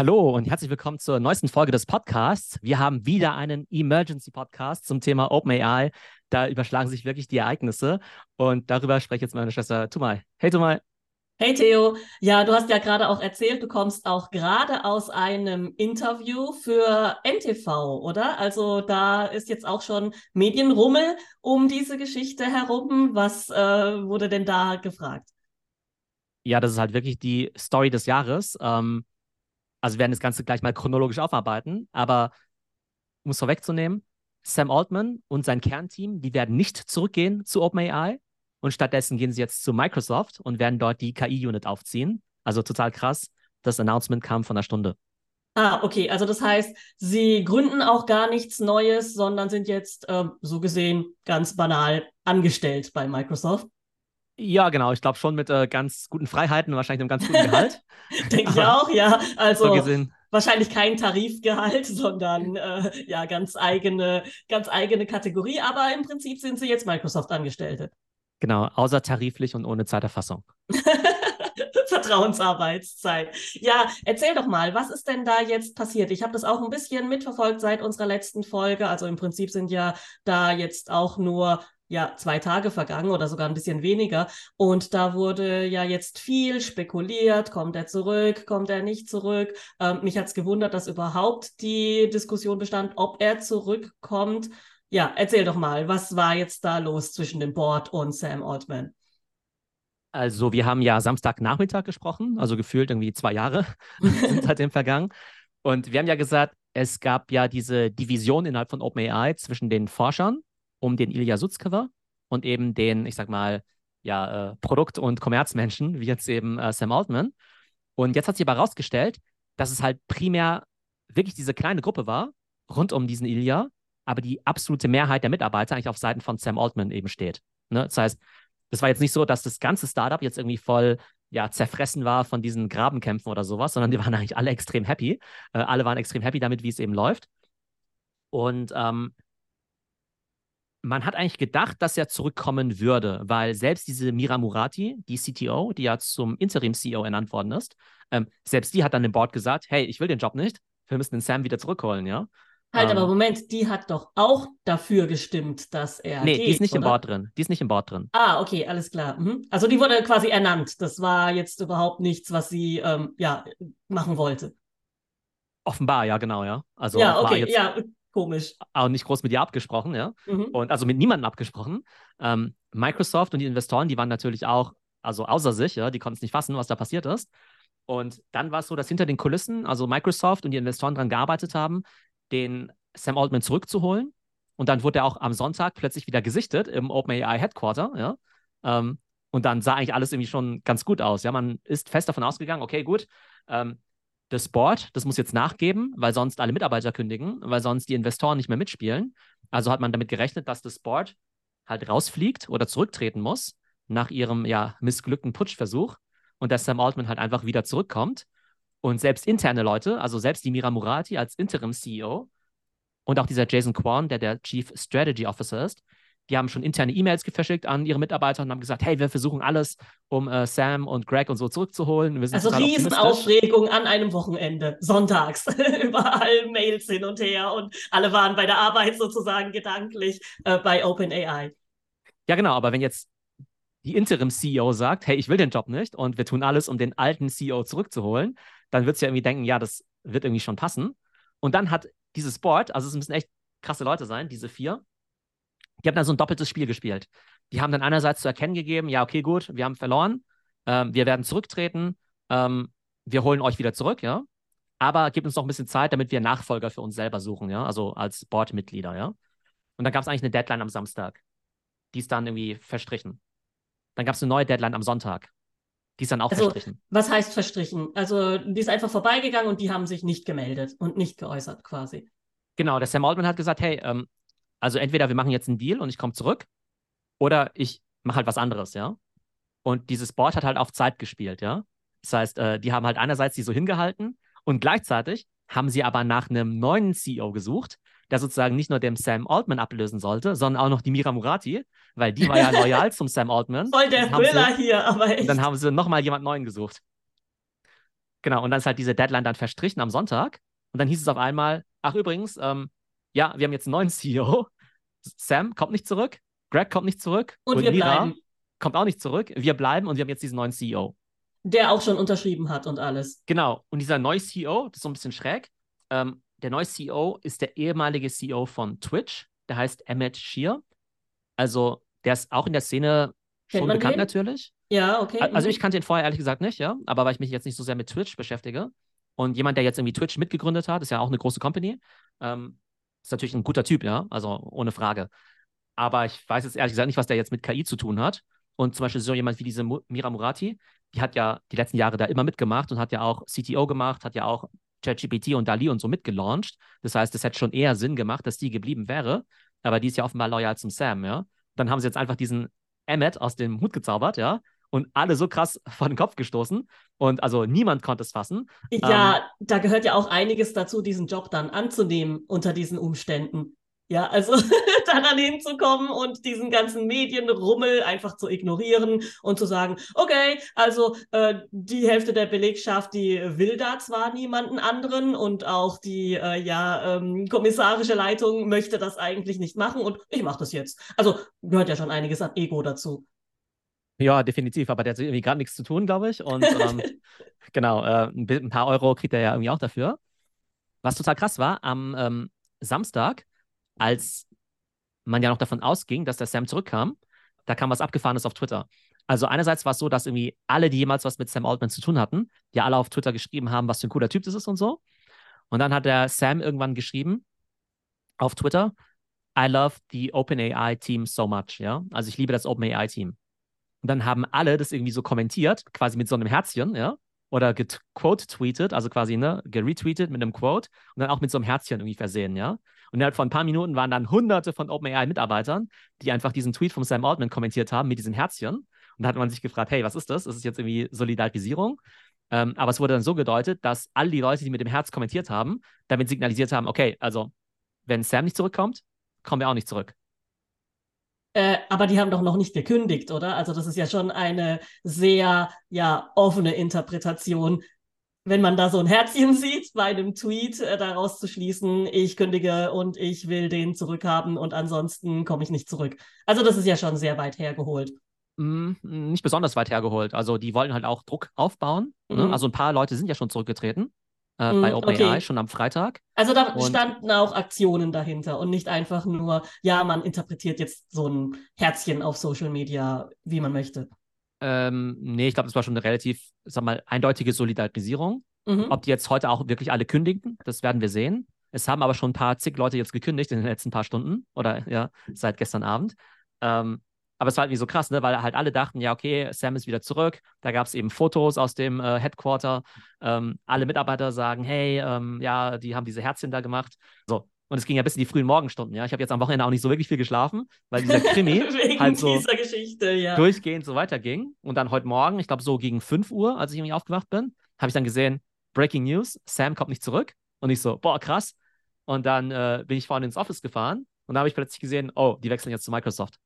Hallo und herzlich willkommen zur neuesten Folge des Podcasts. Wir haben wieder einen Emergency Podcast zum Thema OpenAI. Da überschlagen sich wirklich die Ereignisse und darüber spreche jetzt meine Schwester Tumal. Hey Tumal. Hey Theo, ja, du hast ja gerade auch erzählt, du kommst auch gerade aus einem Interview für NTV, oder? Also da ist jetzt auch schon Medienrummel um diese Geschichte herum. Was äh, wurde denn da gefragt? Ja, das ist halt wirklich die Story des Jahres. Ähm, also wir werden das Ganze gleich mal chronologisch aufarbeiten, aber um es vorwegzunehmen, Sam Altman und sein Kernteam, die werden nicht zurückgehen zu OpenAI und stattdessen gehen sie jetzt zu Microsoft und werden dort die KI-Unit aufziehen. Also total krass. Das Announcement kam von einer Stunde. Ah, okay. Also das heißt, sie gründen auch gar nichts Neues, sondern sind jetzt äh, so gesehen ganz banal angestellt bei Microsoft. Ja, genau. Ich glaube schon mit äh, ganz guten Freiheiten und wahrscheinlich einem ganz guten Gehalt. Denke ich auch, ja. Also so wahrscheinlich kein Tarifgehalt, sondern äh, ja ganz eigene, ganz eigene Kategorie. Aber im Prinzip sind sie jetzt Microsoft-Angestellte. Genau, außertariflich und ohne Zeiterfassung. Vertrauensarbeitszeit. Ja, erzähl doch mal, was ist denn da jetzt passiert? Ich habe das auch ein bisschen mitverfolgt seit unserer letzten Folge. Also im Prinzip sind ja da jetzt auch nur ja zwei Tage vergangen oder sogar ein bisschen weniger. Und da wurde ja jetzt viel spekuliert, kommt er zurück, kommt er nicht zurück. Ähm, mich hat es gewundert, dass überhaupt die Diskussion bestand, ob er zurückkommt. Ja, erzähl doch mal, was war jetzt da los zwischen dem Board und Sam Altman? Also, wir haben ja Samstagnachmittag gesprochen, also gefühlt irgendwie zwei Jahre sind seitdem vergangen. Und wir haben ja gesagt, es gab ja diese Division innerhalb von OpenAI zwischen den Forschern um den Ilya Sutzkever und eben den, ich sag mal, ja, äh, Produkt- und Kommerzmenschen, wie jetzt eben äh, Sam Altman. Und jetzt hat sich aber herausgestellt, dass es halt primär wirklich diese kleine Gruppe war, rund um diesen Ilya, aber die absolute Mehrheit der Mitarbeiter eigentlich auf Seiten von Sam Altman eben steht. Ne? Das heißt, das war jetzt nicht so, dass das ganze Startup jetzt irgendwie voll ja, zerfressen war von diesen Grabenkämpfen oder sowas, sondern die waren eigentlich alle extrem happy. Äh, alle waren extrem happy damit, wie es eben läuft. Und ähm, man hat eigentlich gedacht, dass er zurückkommen würde, weil selbst diese Mira Murati, die CTO, die ja zum Interim-CEO ernannt worden ist, ähm, selbst die hat dann dem Board gesagt, hey, ich will den Job nicht, wir müssen den Sam wieder zurückholen, ja. Halt, ähm, aber Moment, die hat doch auch dafür gestimmt, dass er. Nee, geht, die ist nicht oder? im Board drin. Die ist nicht im Board drin. Ah, okay, alles klar. Mhm. Also die wurde quasi ernannt. Das war jetzt überhaupt nichts, was sie ähm, ja, machen wollte. Offenbar, ja, genau, ja. Also ja, okay, ja, Komisch. Auch nicht groß mit ihr abgesprochen, ja. Mhm. Und also mit niemandem abgesprochen. Ähm, Microsoft und die Investoren, die waren natürlich auch, also außer sich, ja, die konnten es nicht fassen, was da passiert ist. Und dann war es so, dass hinter den Kulissen, also Microsoft und die Investoren daran gearbeitet haben, den Sam Altman zurückzuholen. Und dann wurde er auch am Sonntag plötzlich wieder gesichtet im OpenAI Headquarter, ja. Ähm, und dann sah eigentlich alles irgendwie schon ganz gut aus. Ja, man ist fest davon ausgegangen, okay, gut, ähm, das Board, das muss jetzt nachgeben, weil sonst alle Mitarbeiter kündigen, weil sonst die Investoren nicht mehr mitspielen. Also hat man damit gerechnet, dass das Board halt rausfliegt oder zurücktreten muss nach ihrem ja missglückten Putschversuch und dass Sam Altman halt einfach wieder zurückkommt. Und selbst interne Leute, also selbst die Mira Murati als Interim-CEO und auch dieser Jason Kwan, der der Chief Strategy Officer ist, die haben schon interne E-Mails verschickt an ihre Mitarbeiter und haben gesagt, hey, wir versuchen alles, um äh, Sam und Greg und so zurückzuholen. also Riesenaufregung an einem Wochenende, sonntags. Überall Mails hin und her und alle waren bei der Arbeit sozusagen gedanklich äh, bei OpenAI. Ja, genau, aber wenn jetzt die Interim-CEO sagt, hey, ich will den Job nicht und wir tun alles, um den alten CEO zurückzuholen, dann wird es ja irgendwie denken, ja, das wird irgendwie schon passen. Und dann hat dieses Board, also es müssen echt krasse Leute sein, diese vier, die haben dann so ein doppeltes Spiel gespielt. Die haben dann einerseits zu erkennen gegeben, ja, okay, gut, wir haben verloren, ähm, wir werden zurücktreten, ähm, wir holen euch wieder zurück, ja. Aber gebt uns noch ein bisschen Zeit, damit wir Nachfolger für uns selber suchen, ja, also als Boardmitglieder, ja. Und dann gab es eigentlich eine Deadline am Samstag. Die ist dann irgendwie verstrichen. Dann gab es eine neue Deadline am Sonntag. Die ist dann auch also, verstrichen. Was heißt verstrichen? Also, die ist einfach vorbeigegangen und die haben sich nicht gemeldet und nicht geäußert, quasi. Genau, der Sam Altman hat gesagt, hey, ähm, also entweder wir machen jetzt einen Deal und ich komme zurück oder ich mache halt was anderes, ja. Und dieses Board hat halt auf Zeit gespielt, ja. Das heißt, äh, die haben halt einerseits die so hingehalten und gleichzeitig haben sie aber nach einem neuen CEO gesucht, der sozusagen nicht nur dem Sam Altman ablösen sollte, sondern auch noch die Mira Murati, weil die war ja loyal zum Sam Altman. Voll der Thriller hier, aber echt. Und dann haben sie nochmal jemand Neuen gesucht. Genau, und dann ist halt diese Deadline dann verstrichen am Sonntag. Und dann hieß es auf einmal, ach übrigens, ähm, ja, wir haben jetzt einen neuen CEO. Sam kommt nicht zurück, Greg kommt nicht zurück und, und wir Mira bleiben. kommt auch nicht zurück. Wir bleiben und wir haben jetzt diesen neuen CEO. Der auch schon unterschrieben hat und alles. Genau. Und dieser neue CEO, das ist so ein bisschen schräg. Ähm, der neue CEO ist der ehemalige CEO von Twitch. Der heißt Emmett Shear. Also, der ist auch in der Szene Kennt schon bekannt den? natürlich. Ja, okay. Also, mhm. ich kannte ihn vorher ehrlich gesagt nicht, ja. Aber weil ich mich jetzt nicht so sehr mit Twitch beschäftige. Und jemand, der jetzt irgendwie Twitch mitgegründet hat, ist ja auch eine große Company. Ähm, ist natürlich ein guter Typ, ja. Also, ohne Frage. Aber ich weiß jetzt ehrlich gesagt nicht, was der jetzt mit KI zu tun hat. Und zum Beispiel so jemand wie diese Mira Murati, die hat ja die letzten Jahre da immer mitgemacht und hat ja auch CTO gemacht, hat ja auch ChatGPT und DALI und so mitgelauncht. Das heißt, es hätte schon eher Sinn gemacht, dass die geblieben wäre. Aber die ist ja offenbar loyal zum Sam, ja. Dann haben sie jetzt einfach diesen Emmet aus dem Hut gezaubert, ja. Und alle so krass vor den Kopf gestoßen. Und also niemand konnte es fassen. Ja, ähm, da gehört ja auch einiges dazu, diesen Job dann anzunehmen unter diesen Umständen. Ja, also da dann hinzukommen und diesen ganzen Medienrummel einfach zu ignorieren und zu sagen, okay, also äh, die Hälfte der Belegschaft, die will da zwar niemanden anderen und auch die äh, ja ähm, kommissarische Leitung möchte das eigentlich nicht machen und ich mache das jetzt. Also gehört ja schon einiges an Ego dazu. Ja, definitiv, aber der hat irgendwie gar nichts zu tun, glaube ich. Und ähm, genau, äh, ein paar Euro kriegt er ja irgendwie auch dafür. Was total krass war, am ähm, Samstag als man ja noch davon ausging, dass der Sam zurückkam, da kam was Abgefahrenes auf Twitter. Also einerseits war es so, dass irgendwie alle, die jemals was mit Sam Altman zu tun hatten, ja alle auf Twitter geschrieben haben, was für ein cooler Typ das ist und so. Und dann hat der Sam irgendwann geschrieben auf Twitter, I love the OpenAI Team so much, ja. Also ich liebe das OpenAI Team. Und dann haben alle das irgendwie so kommentiert, quasi mit so einem Herzchen, ja oder gequote-tweetet, also quasi ne, geretweetet mit einem Quote und dann auch mit so einem Herzchen irgendwie versehen, ja. Und innerhalb von ein paar Minuten waren dann hunderte von OpenAI-Mitarbeitern, die einfach diesen Tweet von Sam Altman kommentiert haben mit diesem Herzchen. Und da hat man sich gefragt, hey, was ist das? Ist es jetzt irgendwie Solidarisierung? Ähm, aber es wurde dann so gedeutet, dass all die Leute, die mit dem Herz kommentiert haben, damit signalisiert haben, okay, also wenn Sam nicht zurückkommt, kommen wir auch nicht zurück. Äh, aber die haben doch noch nicht gekündigt, oder? Also das ist ja schon eine sehr ja offene Interpretation. Wenn man da so ein Herzchen sieht bei einem Tweet, äh, daraus zu schließen, ich kündige und ich will den zurückhaben und ansonsten komme ich nicht zurück. Also das ist ja schon sehr weit hergeholt. Mm, nicht besonders weit hergeholt. Also die wollten halt auch Druck aufbauen. Ne? Mhm. Also ein paar Leute sind ja schon zurückgetreten äh, bei mm, OpenAI okay. schon am Freitag. Also da und standen auch Aktionen dahinter und nicht einfach nur, ja, man interpretiert jetzt so ein Herzchen auf Social Media, wie man möchte. Ähm, nee, ich glaube, das war schon eine relativ, sag mal, eindeutige Solidarisierung. Mhm. Ob die jetzt heute auch wirklich alle kündigen, das werden wir sehen. Es haben aber schon ein paar zig Leute jetzt gekündigt in den letzten paar Stunden oder ja, seit gestern Abend. Ähm, aber es war halt nicht so krass, ne? weil halt alle dachten, ja, okay, Sam ist wieder zurück. Da gab es eben Fotos aus dem äh, Headquarter. Ähm, alle Mitarbeiter sagen, hey, ähm, ja, die haben diese Herzchen da gemacht. So. Und es ging ja bis in die frühen Morgenstunden, ja. Ich habe jetzt am Wochenende auch nicht so wirklich viel geschlafen, weil dieser Krimi halt so ja. durchgehend so weiterging. Und dann heute Morgen, ich glaube so gegen 5 Uhr, als ich irgendwie aufgewacht bin, habe ich dann gesehen, Breaking News, Sam kommt nicht zurück. Und ich so, boah, krass. Und dann äh, bin ich vorhin ins Office gefahren und da habe ich plötzlich gesehen, oh, die wechseln jetzt zu Microsoft.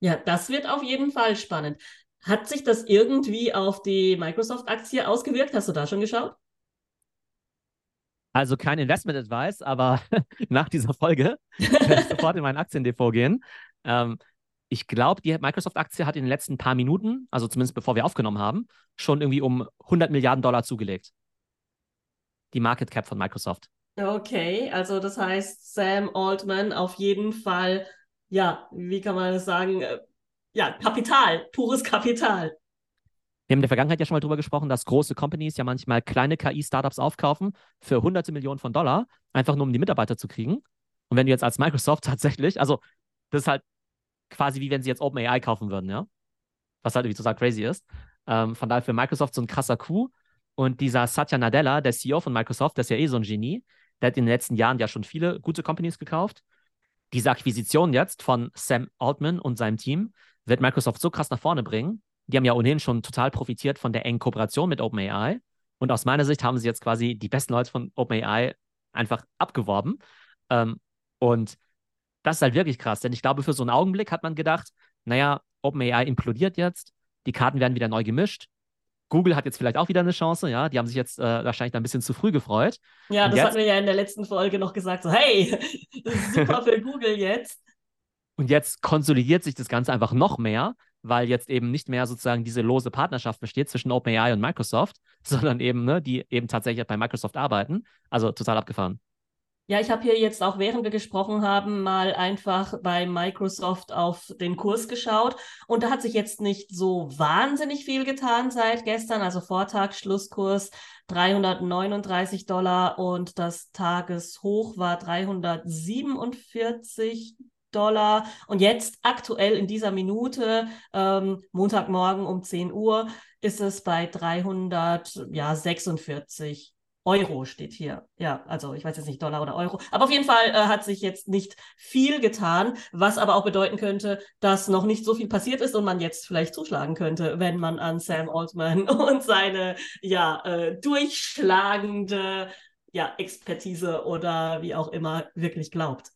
Ja, das wird auf jeden Fall spannend. Hat sich das irgendwie auf die Microsoft-Aktie ausgewirkt? Hast du da schon geschaut? Also kein Investment Advice, aber nach dieser Folge werde ich sofort in mein Aktiendepot gehen. Ähm, ich glaube, die Microsoft-Aktie hat in den letzten paar Minuten, also zumindest bevor wir aufgenommen haben, schon irgendwie um 100 Milliarden Dollar zugelegt. Die Market Cap von Microsoft. Okay, also das heißt, Sam Altman auf jeden Fall ja, wie kann man das sagen? Äh, ja, Kapital, pures Kapital. Wir haben in der Vergangenheit ja schon mal drüber gesprochen, dass große Companies ja manchmal kleine KI-Startups aufkaufen für hunderte Millionen von Dollar, einfach nur um die Mitarbeiter zu kriegen. Und wenn du jetzt als Microsoft tatsächlich, also das ist halt quasi wie wenn sie jetzt OpenAI kaufen würden, ja. Was halt irgendwie total crazy ist. Ähm, von daher für Microsoft so ein krasser Coup. Und dieser Satya Nadella, der CEO von Microsoft, der ist ja eh so ein Genie, der hat in den letzten Jahren ja schon viele gute Companies gekauft diese Akquisition jetzt von Sam Altman und seinem Team wird Microsoft so krass nach vorne bringen. Die haben ja ohnehin schon total profitiert von der engen Kooperation mit OpenAI. Und aus meiner Sicht haben sie jetzt quasi die besten Leute von OpenAI einfach abgeworben. Ähm, und das ist halt wirklich krass, denn ich glaube, für so einen Augenblick hat man gedacht, naja, OpenAI implodiert jetzt, die Karten werden wieder neu gemischt. Google hat jetzt vielleicht auch wieder eine Chance, ja. Die haben sich jetzt äh, wahrscheinlich ein bisschen zu früh gefreut. Ja, und das jetzt, hatten wir ja in der letzten Folge noch gesagt, so hey, das ist super für Google jetzt. Und jetzt konsolidiert sich das Ganze einfach noch mehr, weil jetzt eben nicht mehr sozusagen diese lose Partnerschaft besteht zwischen OpenAI und Microsoft, sondern eben, ne, die eben tatsächlich bei Microsoft arbeiten. Also total abgefahren. Ja, ich habe hier jetzt auch, während wir gesprochen haben, mal einfach bei Microsoft auf den Kurs geschaut. Und da hat sich jetzt nicht so wahnsinnig viel getan seit gestern. Also Vortag, Schlusskurs 339 Dollar und das Tageshoch war 347 Dollar. Und jetzt aktuell in dieser Minute, ähm, Montagmorgen um 10 Uhr, ist es bei 346 Euro steht hier. Ja, also ich weiß jetzt nicht Dollar oder Euro. Aber auf jeden Fall äh, hat sich jetzt nicht viel getan, was aber auch bedeuten könnte, dass noch nicht so viel passiert ist und man jetzt vielleicht zuschlagen könnte, wenn man an Sam Altman und seine ja äh, durchschlagende ja, Expertise oder wie auch immer wirklich glaubt.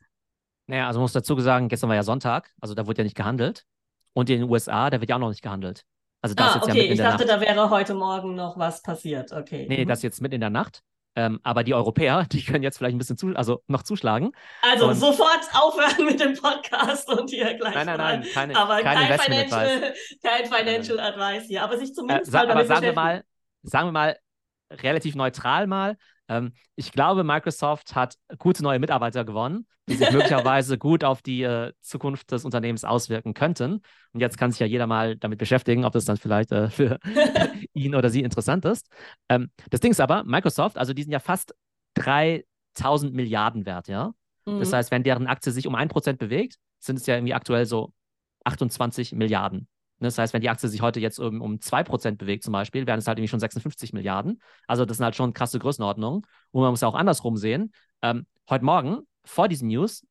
Naja, also muss dazu sagen, gestern war ja Sonntag, also da wurde ja nicht gehandelt. Und in den USA, da wird ja auch noch nicht gehandelt. Also das ah, jetzt okay, ja ich dachte, Nacht. da wäre heute Morgen noch was passiert. Okay. Nee, mhm. das jetzt mit in der Nacht. Ähm, aber die Europäer, die können jetzt vielleicht ein bisschen zu, also noch zuschlagen. Also und sofort aufhören mit dem Podcast und hier gleich. Nein, nein, nein, keine, aber kein, kein Financial, kein Financial Advice hier. Aber sich zumindest äh, sa aber sagen wir mal, sagen wir mal relativ neutral mal. Ähm, ich glaube, Microsoft hat gute neue Mitarbeiter gewonnen, die sich möglicherweise gut auf die äh, Zukunft des Unternehmens auswirken könnten. Und jetzt kann sich ja jeder mal damit beschäftigen, ob das dann vielleicht äh, für ihn oder sie interessant ist. Ähm, das Ding ist aber, Microsoft, also die sind ja fast 3000 Milliarden wert, ja. Mhm. Das heißt, wenn deren Aktie sich um ein Prozent bewegt, sind es ja irgendwie aktuell so 28 Milliarden. Ne, das heißt, wenn die Aktie sich heute jetzt um, um 2% bewegt zum Beispiel, wären es halt irgendwie schon 56 Milliarden. Also das sind halt schon krasse Größenordnungen. Und man muss ja auch andersrum sehen. Ähm, heute Morgen, vor diesen News,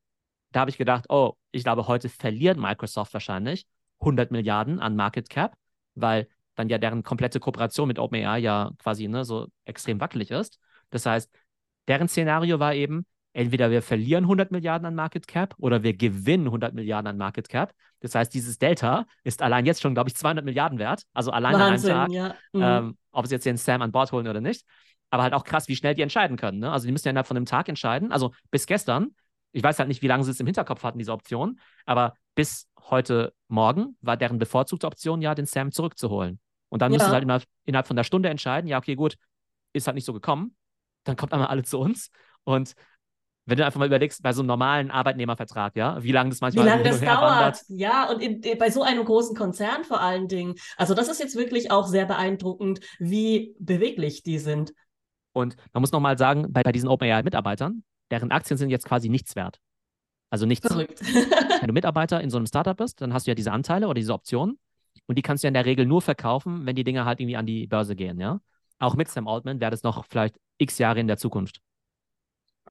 da habe ich gedacht, oh, ich glaube, heute verliert Microsoft wahrscheinlich 100 Milliarden an Market Cap, weil dann ja deren komplette Kooperation mit OpenAI ja quasi ne, so extrem wackelig ist. Das heißt, deren Szenario war eben, entweder wir verlieren 100 Milliarden an Market Cap oder wir gewinnen 100 Milliarden an Market Cap. Das heißt, dieses Delta ist allein jetzt schon, glaube ich, 200 Milliarden wert. Also allein Wahnsinn, an einem Tag, ja. mhm. ähm, ob sie jetzt den Sam an Bord holen oder nicht. Aber halt auch krass, wie schnell die entscheiden können. Ne? Also die müssen ja innerhalb von einem Tag entscheiden. Also bis gestern, ich weiß halt nicht, wie lange sie es im Hinterkopf hatten, diese Option, aber bis heute Morgen war deren bevorzugte Option ja, den Sam zurückzuholen. Und dann ja. müssen sie halt innerhalb, innerhalb von der Stunde entscheiden, ja, okay, gut, ist halt nicht so gekommen. Dann kommt einmal alle zu uns. Und wenn du einfach mal überlegst, bei so einem normalen Arbeitnehmervertrag, ja, wie lange das manchmal Wie lange das dauert, wandert. ja, und in, bei so einem großen Konzern vor allen Dingen. Also das ist jetzt wirklich auch sehr beeindruckend, wie beweglich die sind. Und man muss nochmal sagen, bei, bei diesen OpenAI-Mitarbeitern, deren Aktien sind jetzt quasi nichts wert. Also nichts. Verrückt. wenn du Mitarbeiter in so einem Startup bist, dann hast du ja diese Anteile oder diese Optionen und die kannst du ja in der Regel nur verkaufen, wenn die Dinge halt irgendwie an die Börse gehen, ja. Auch mit Sam Altman wäre das noch vielleicht x Jahre in der Zukunft.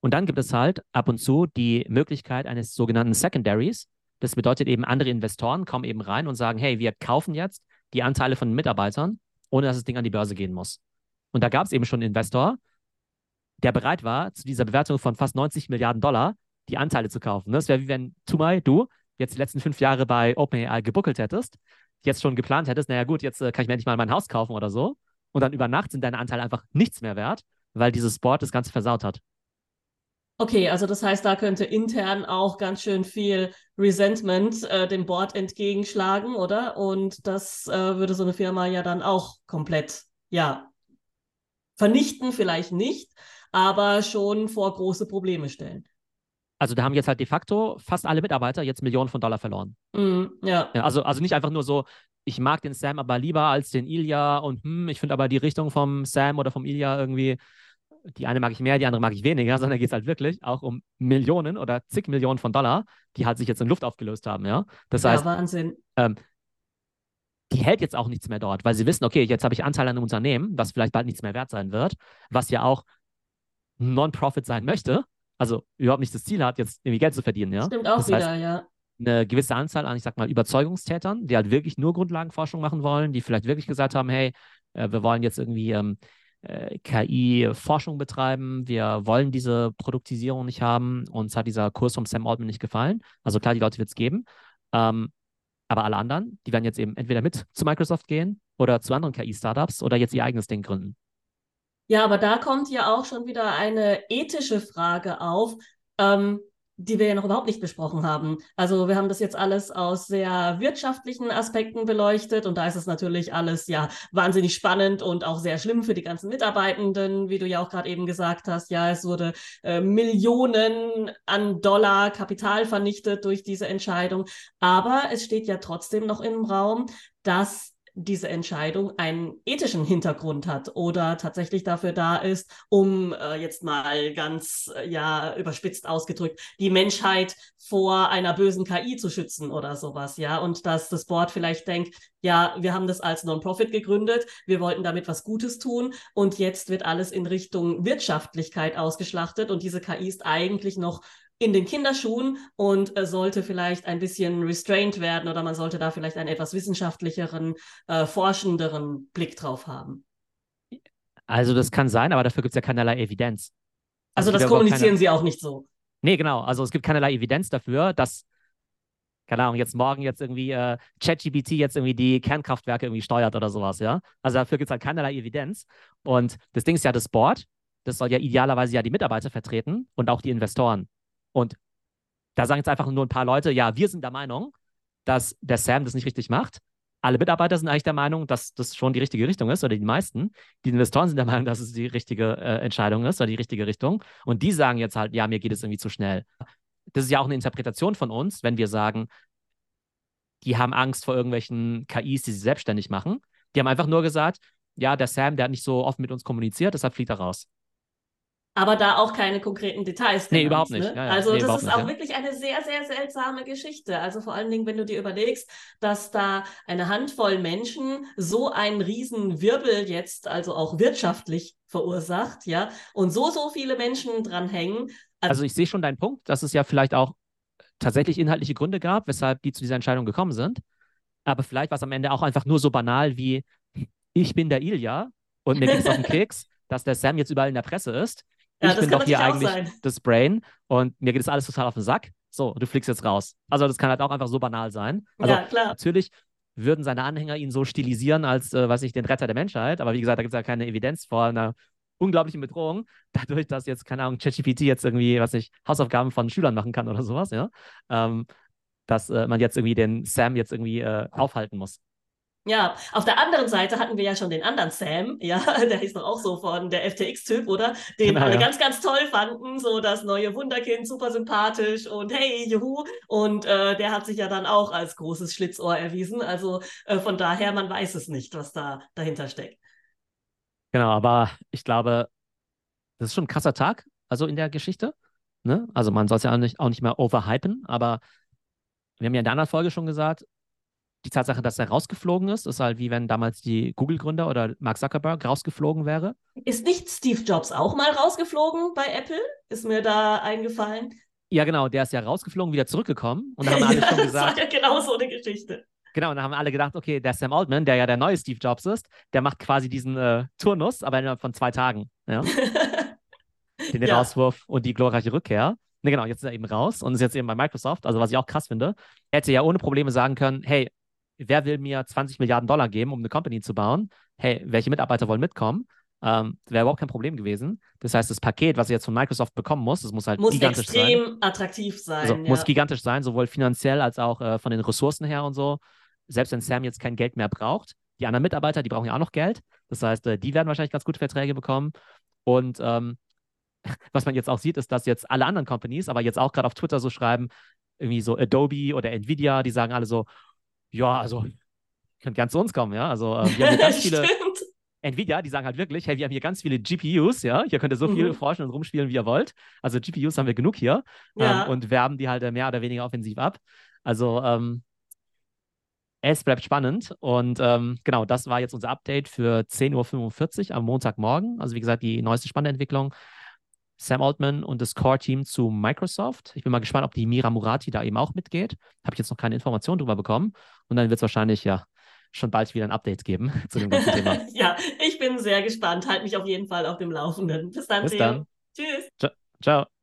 Und dann gibt es halt ab und zu die Möglichkeit eines sogenannten Secondaries. Das bedeutet eben, andere Investoren kommen eben rein und sagen, hey, wir kaufen jetzt die Anteile von Mitarbeitern, ohne dass das Ding an die Börse gehen muss. Und da gab es eben schon einen Investor, der bereit war, zu dieser Bewertung von fast 90 Milliarden Dollar die Anteile zu kaufen. Das wäre wie wenn Tumai, du, jetzt die letzten fünf Jahre bei OpenAI gebuckelt hättest, jetzt schon geplant hättest, naja gut, jetzt äh, kann ich mir endlich mal mein Haus kaufen oder so. Und dann über Nacht sind deine Anteile einfach nichts mehr wert, weil dieses Board das Ganze versaut hat. Okay, also das heißt, da könnte intern auch ganz schön viel Resentment äh, dem Board entgegenschlagen, oder? Und das äh, würde so eine Firma ja dann auch komplett, ja, vernichten, vielleicht nicht, aber schon vor große Probleme stellen. Also da haben jetzt halt de facto fast alle Mitarbeiter jetzt Millionen von Dollar verloren. Mm, ja. ja. also, also nicht einfach nur so, ich mag den Sam aber lieber als den Ilya und hm, ich finde aber die Richtung vom Sam oder vom Ilya irgendwie die eine mag ich mehr, die andere mag ich weniger, sondern geht es halt wirklich auch um Millionen oder zig Millionen von Dollar, die halt sich jetzt in Luft aufgelöst haben, ja. Das ja, heißt, Wahnsinn. Ähm, die hält jetzt auch nichts mehr dort, weil sie wissen, okay, jetzt habe ich Anteil an einem Unternehmen, was vielleicht bald nichts mehr wert sein wird, was ja auch Non-Profit sein möchte, also überhaupt nicht das Ziel hat, jetzt irgendwie Geld zu verdienen, ja. Stimmt auch das wieder, heißt, ja. Eine gewisse Anzahl an, ich sag mal, Überzeugungstätern, die halt wirklich nur Grundlagenforschung machen wollen, die vielleicht wirklich gesagt haben, hey, äh, wir wollen jetzt irgendwie ähm, äh, KI-Forschung betreiben. Wir wollen diese Produktisierung nicht haben. Uns hat dieser Kurs vom Sam Altman nicht gefallen. Also klar, die Leute wird es geben. Ähm, Aber alle anderen, die werden jetzt eben entweder mit zu Microsoft gehen oder zu anderen KI-Startups oder jetzt ihr eigenes Ding gründen. Ja, aber da kommt ja auch schon wieder eine ethische Frage auf. Ähm, die wir ja noch überhaupt nicht besprochen haben. Also wir haben das jetzt alles aus sehr wirtschaftlichen Aspekten beleuchtet und da ist es natürlich alles ja wahnsinnig spannend und auch sehr schlimm für die ganzen Mitarbeitenden, wie du ja auch gerade eben gesagt hast. Ja, es wurde äh, Millionen an Dollar Kapital vernichtet durch diese Entscheidung, aber es steht ja trotzdem noch im Raum, dass diese Entscheidung einen ethischen Hintergrund hat oder tatsächlich dafür da ist, um äh, jetzt mal ganz äh, ja überspitzt ausgedrückt die Menschheit vor einer bösen KI zu schützen oder sowas, ja? Und dass das Board vielleicht denkt, ja, wir haben das als Non-Profit gegründet, wir wollten damit was Gutes tun und jetzt wird alles in Richtung Wirtschaftlichkeit ausgeschlachtet und diese KI ist eigentlich noch in den Kinderschuhen und äh, sollte vielleicht ein bisschen restrained werden oder man sollte da vielleicht einen etwas wissenschaftlicheren, äh, forschenderen Blick drauf haben. Also das kann sein, aber dafür gibt es ja keinerlei Evidenz. Also, also das kommunizieren keine... Sie auch nicht so. Nee, genau. Also es gibt keinerlei Evidenz dafür, dass, keine Ahnung, jetzt morgen jetzt irgendwie äh, ChatGPT jetzt irgendwie die Kernkraftwerke irgendwie steuert oder sowas, ja. Also dafür gibt es halt keinerlei Evidenz. Und das Ding ist ja das Board, das soll ja idealerweise ja die Mitarbeiter vertreten und auch die Investoren. Und da sagen jetzt einfach nur ein paar Leute, ja, wir sind der Meinung, dass der Sam das nicht richtig macht. Alle Mitarbeiter sind eigentlich der Meinung, dass das schon die richtige Richtung ist, oder die meisten. Die Investoren sind der Meinung, dass es die richtige äh, Entscheidung ist oder die richtige Richtung. Und die sagen jetzt halt, ja, mir geht es irgendwie zu schnell. Das ist ja auch eine Interpretation von uns, wenn wir sagen, die haben Angst vor irgendwelchen KIs, die sie selbstständig machen. Die haben einfach nur gesagt, ja, der Sam, der hat nicht so oft mit uns kommuniziert, deshalb fliegt er raus aber da auch keine konkreten Details. Nee, überhaupt nicht. Ne? Ja, ja. Also nee, das ist auch ja. wirklich eine sehr, sehr seltsame Geschichte. Also vor allen Dingen, wenn du dir überlegst, dass da eine Handvoll Menschen so einen riesen Wirbel jetzt, also auch wirtschaftlich verursacht, ja, und so, so viele Menschen dran hängen. Also, also ich sehe schon deinen Punkt, dass es ja vielleicht auch tatsächlich inhaltliche Gründe gab, weshalb die zu dieser Entscheidung gekommen sind. Aber vielleicht war es am Ende auch einfach nur so banal wie, ich bin der Ilja und mir geht es auf den Keks, dass der Sam jetzt überall in der Presse ist ja, ich bin doch hier eigentlich sein. das Brain und mir geht das alles total auf den Sack. So, du fliegst jetzt raus. Also das kann halt auch einfach so banal sein. Also ja, klar. natürlich würden seine Anhänger ihn so stilisieren als, äh, weiß ich, den Retter der Menschheit. Aber wie gesagt, da gibt es ja keine Evidenz vor einer unglaublichen Bedrohung, dadurch, dass jetzt, keine Ahnung, ChatGPT jetzt irgendwie, was ich, Hausaufgaben von Schülern machen kann oder sowas, ja. Ähm, dass äh, man jetzt irgendwie den Sam jetzt irgendwie äh, aufhalten muss. Ja, auf der anderen Seite hatten wir ja schon den anderen Sam, ja, der hieß doch auch so von der FTX-Typ, oder? Den genau, alle ja. ganz, ganz toll fanden, so das neue Wunderkind, super sympathisch und hey, juhu. Und äh, der hat sich ja dann auch als großes Schlitzohr erwiesen. Also äh, von daher, man weiß es nicht, was da dahinter steckt. Genau, aber ich glaube, das ist schon ein krasser Tag, also in der Geschichte. Ne? Also man soll es ja auch nicht, auch nicht mehr overhypen, aber wir haben ja in der anderen Folge schon gesagt, die Tatsache, dass er rausgeflogen ist, ist halt wie wenn damals die Google-Gründer oder Mark Zuckerberg rausgeflogen wäre. Ist nicht Steve Jobs auch mal rausgeflogen bei Apple? Ist mir da eingefallen. Ja, genau, der ist ja rausgeflogen, wieder zurückgekommen. Und da haben alle schon gesagt. Das war ja genau so eine Geschichte. Genau, und dann haben alle gedacht, okay, der Sam Altman, der ja der neue Steve Jobs ist, der macht quasi diesen äh, Turnus, aber innerhalb von zwei Tagen. Ja? den, den ja. Rauswurf und die glorreiche Rückkehr. Ne, genau, jetzt ist er eben raus und ist jetzt eben bei Microsoft. Also, was ich auch krass finde, er hätte ja ohne Probleme sagen können: hey, wer will mir 20 Milliarden Dollar geben, um eine Company zu bauen? Hey, welche Mitarbeiter wollen mitkommen? Ähm, Wäre überhaupt kein Problem gewesen. Das heißt, das Paket, was er jetzt von Microsoft bekommen muss, das muss halt muss gigantisch sein. Muss extrem attraktiv sein. Also, ja. Muss gigantisch sein, sowohl finanziell als auch äh, von den Ressourcen her und so. Selbst wenn Sam jetzt kein Geld mehr braucht. Die anderen Mitarbeiter, die brauchen ja auch noch Geld. Das heißt, äh, die werden wahrscheinlich ganz gute Verträge bekommen. Und ähm, was man jetzt auch sieht, ist, dass jetzt alle anderen Companies, aber jetzt auch gerade auf Twitter so schreiben, irgendwie so Adobe oder Nvidia, die sagen alle so, ja, also könnt gern zu uns kommen, ja. Also äh, wir haben hier ganz viele. Nvidia, die sagen halt wirklich, hey, wir haben hier ganz viele GPUs, ja, hier könnt ihr so mhm. viel forschen und rumspielen, wie ihr wollt. Also GPUs haben wir genug hier ja. ähm, und werben die halt mehr oder weniger offensiv ab. Also ähm, es bleibt spannend und ähm, genau, das war jetzt unser Update für 10.45 Uhr am Montagmorgen. Also wie gesagt, die neueste spannende Entwicklung. Sam Altman und das Core-Team zu Microsoft. Ich bin mal gespannt, ob die Mira Murati da eben auch mitgeht. Habe ich jetzt noch keine Informationen drüber bekommen. Und dann wird es wahrscheinlich ja schon bald wieder ein Update geben zu dem ganzen Thema. ja, ich bin sehr gespannt. Halt mich auf jeden Fall auf dem Laufenden. Bis dann, Bis. Dann. Tschüss. Ciao. Ciao.